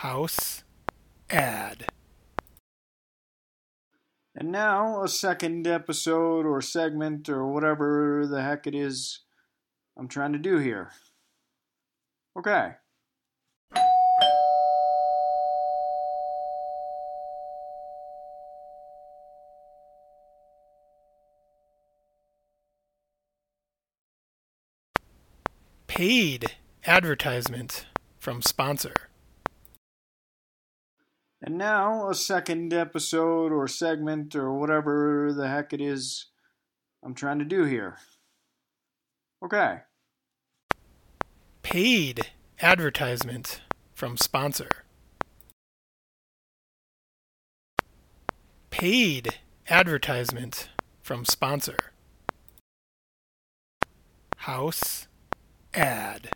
House ad. And now, a second episode or segment or whatever the heck it is I'm trying to do here. Okay. Paid advertisement from sponsor. And now, a second episode or segment or whatever the heck it is I'm trying to do here. Okay. Paid advertisement from sponsor. Paid advertisement from sponsor. House ad.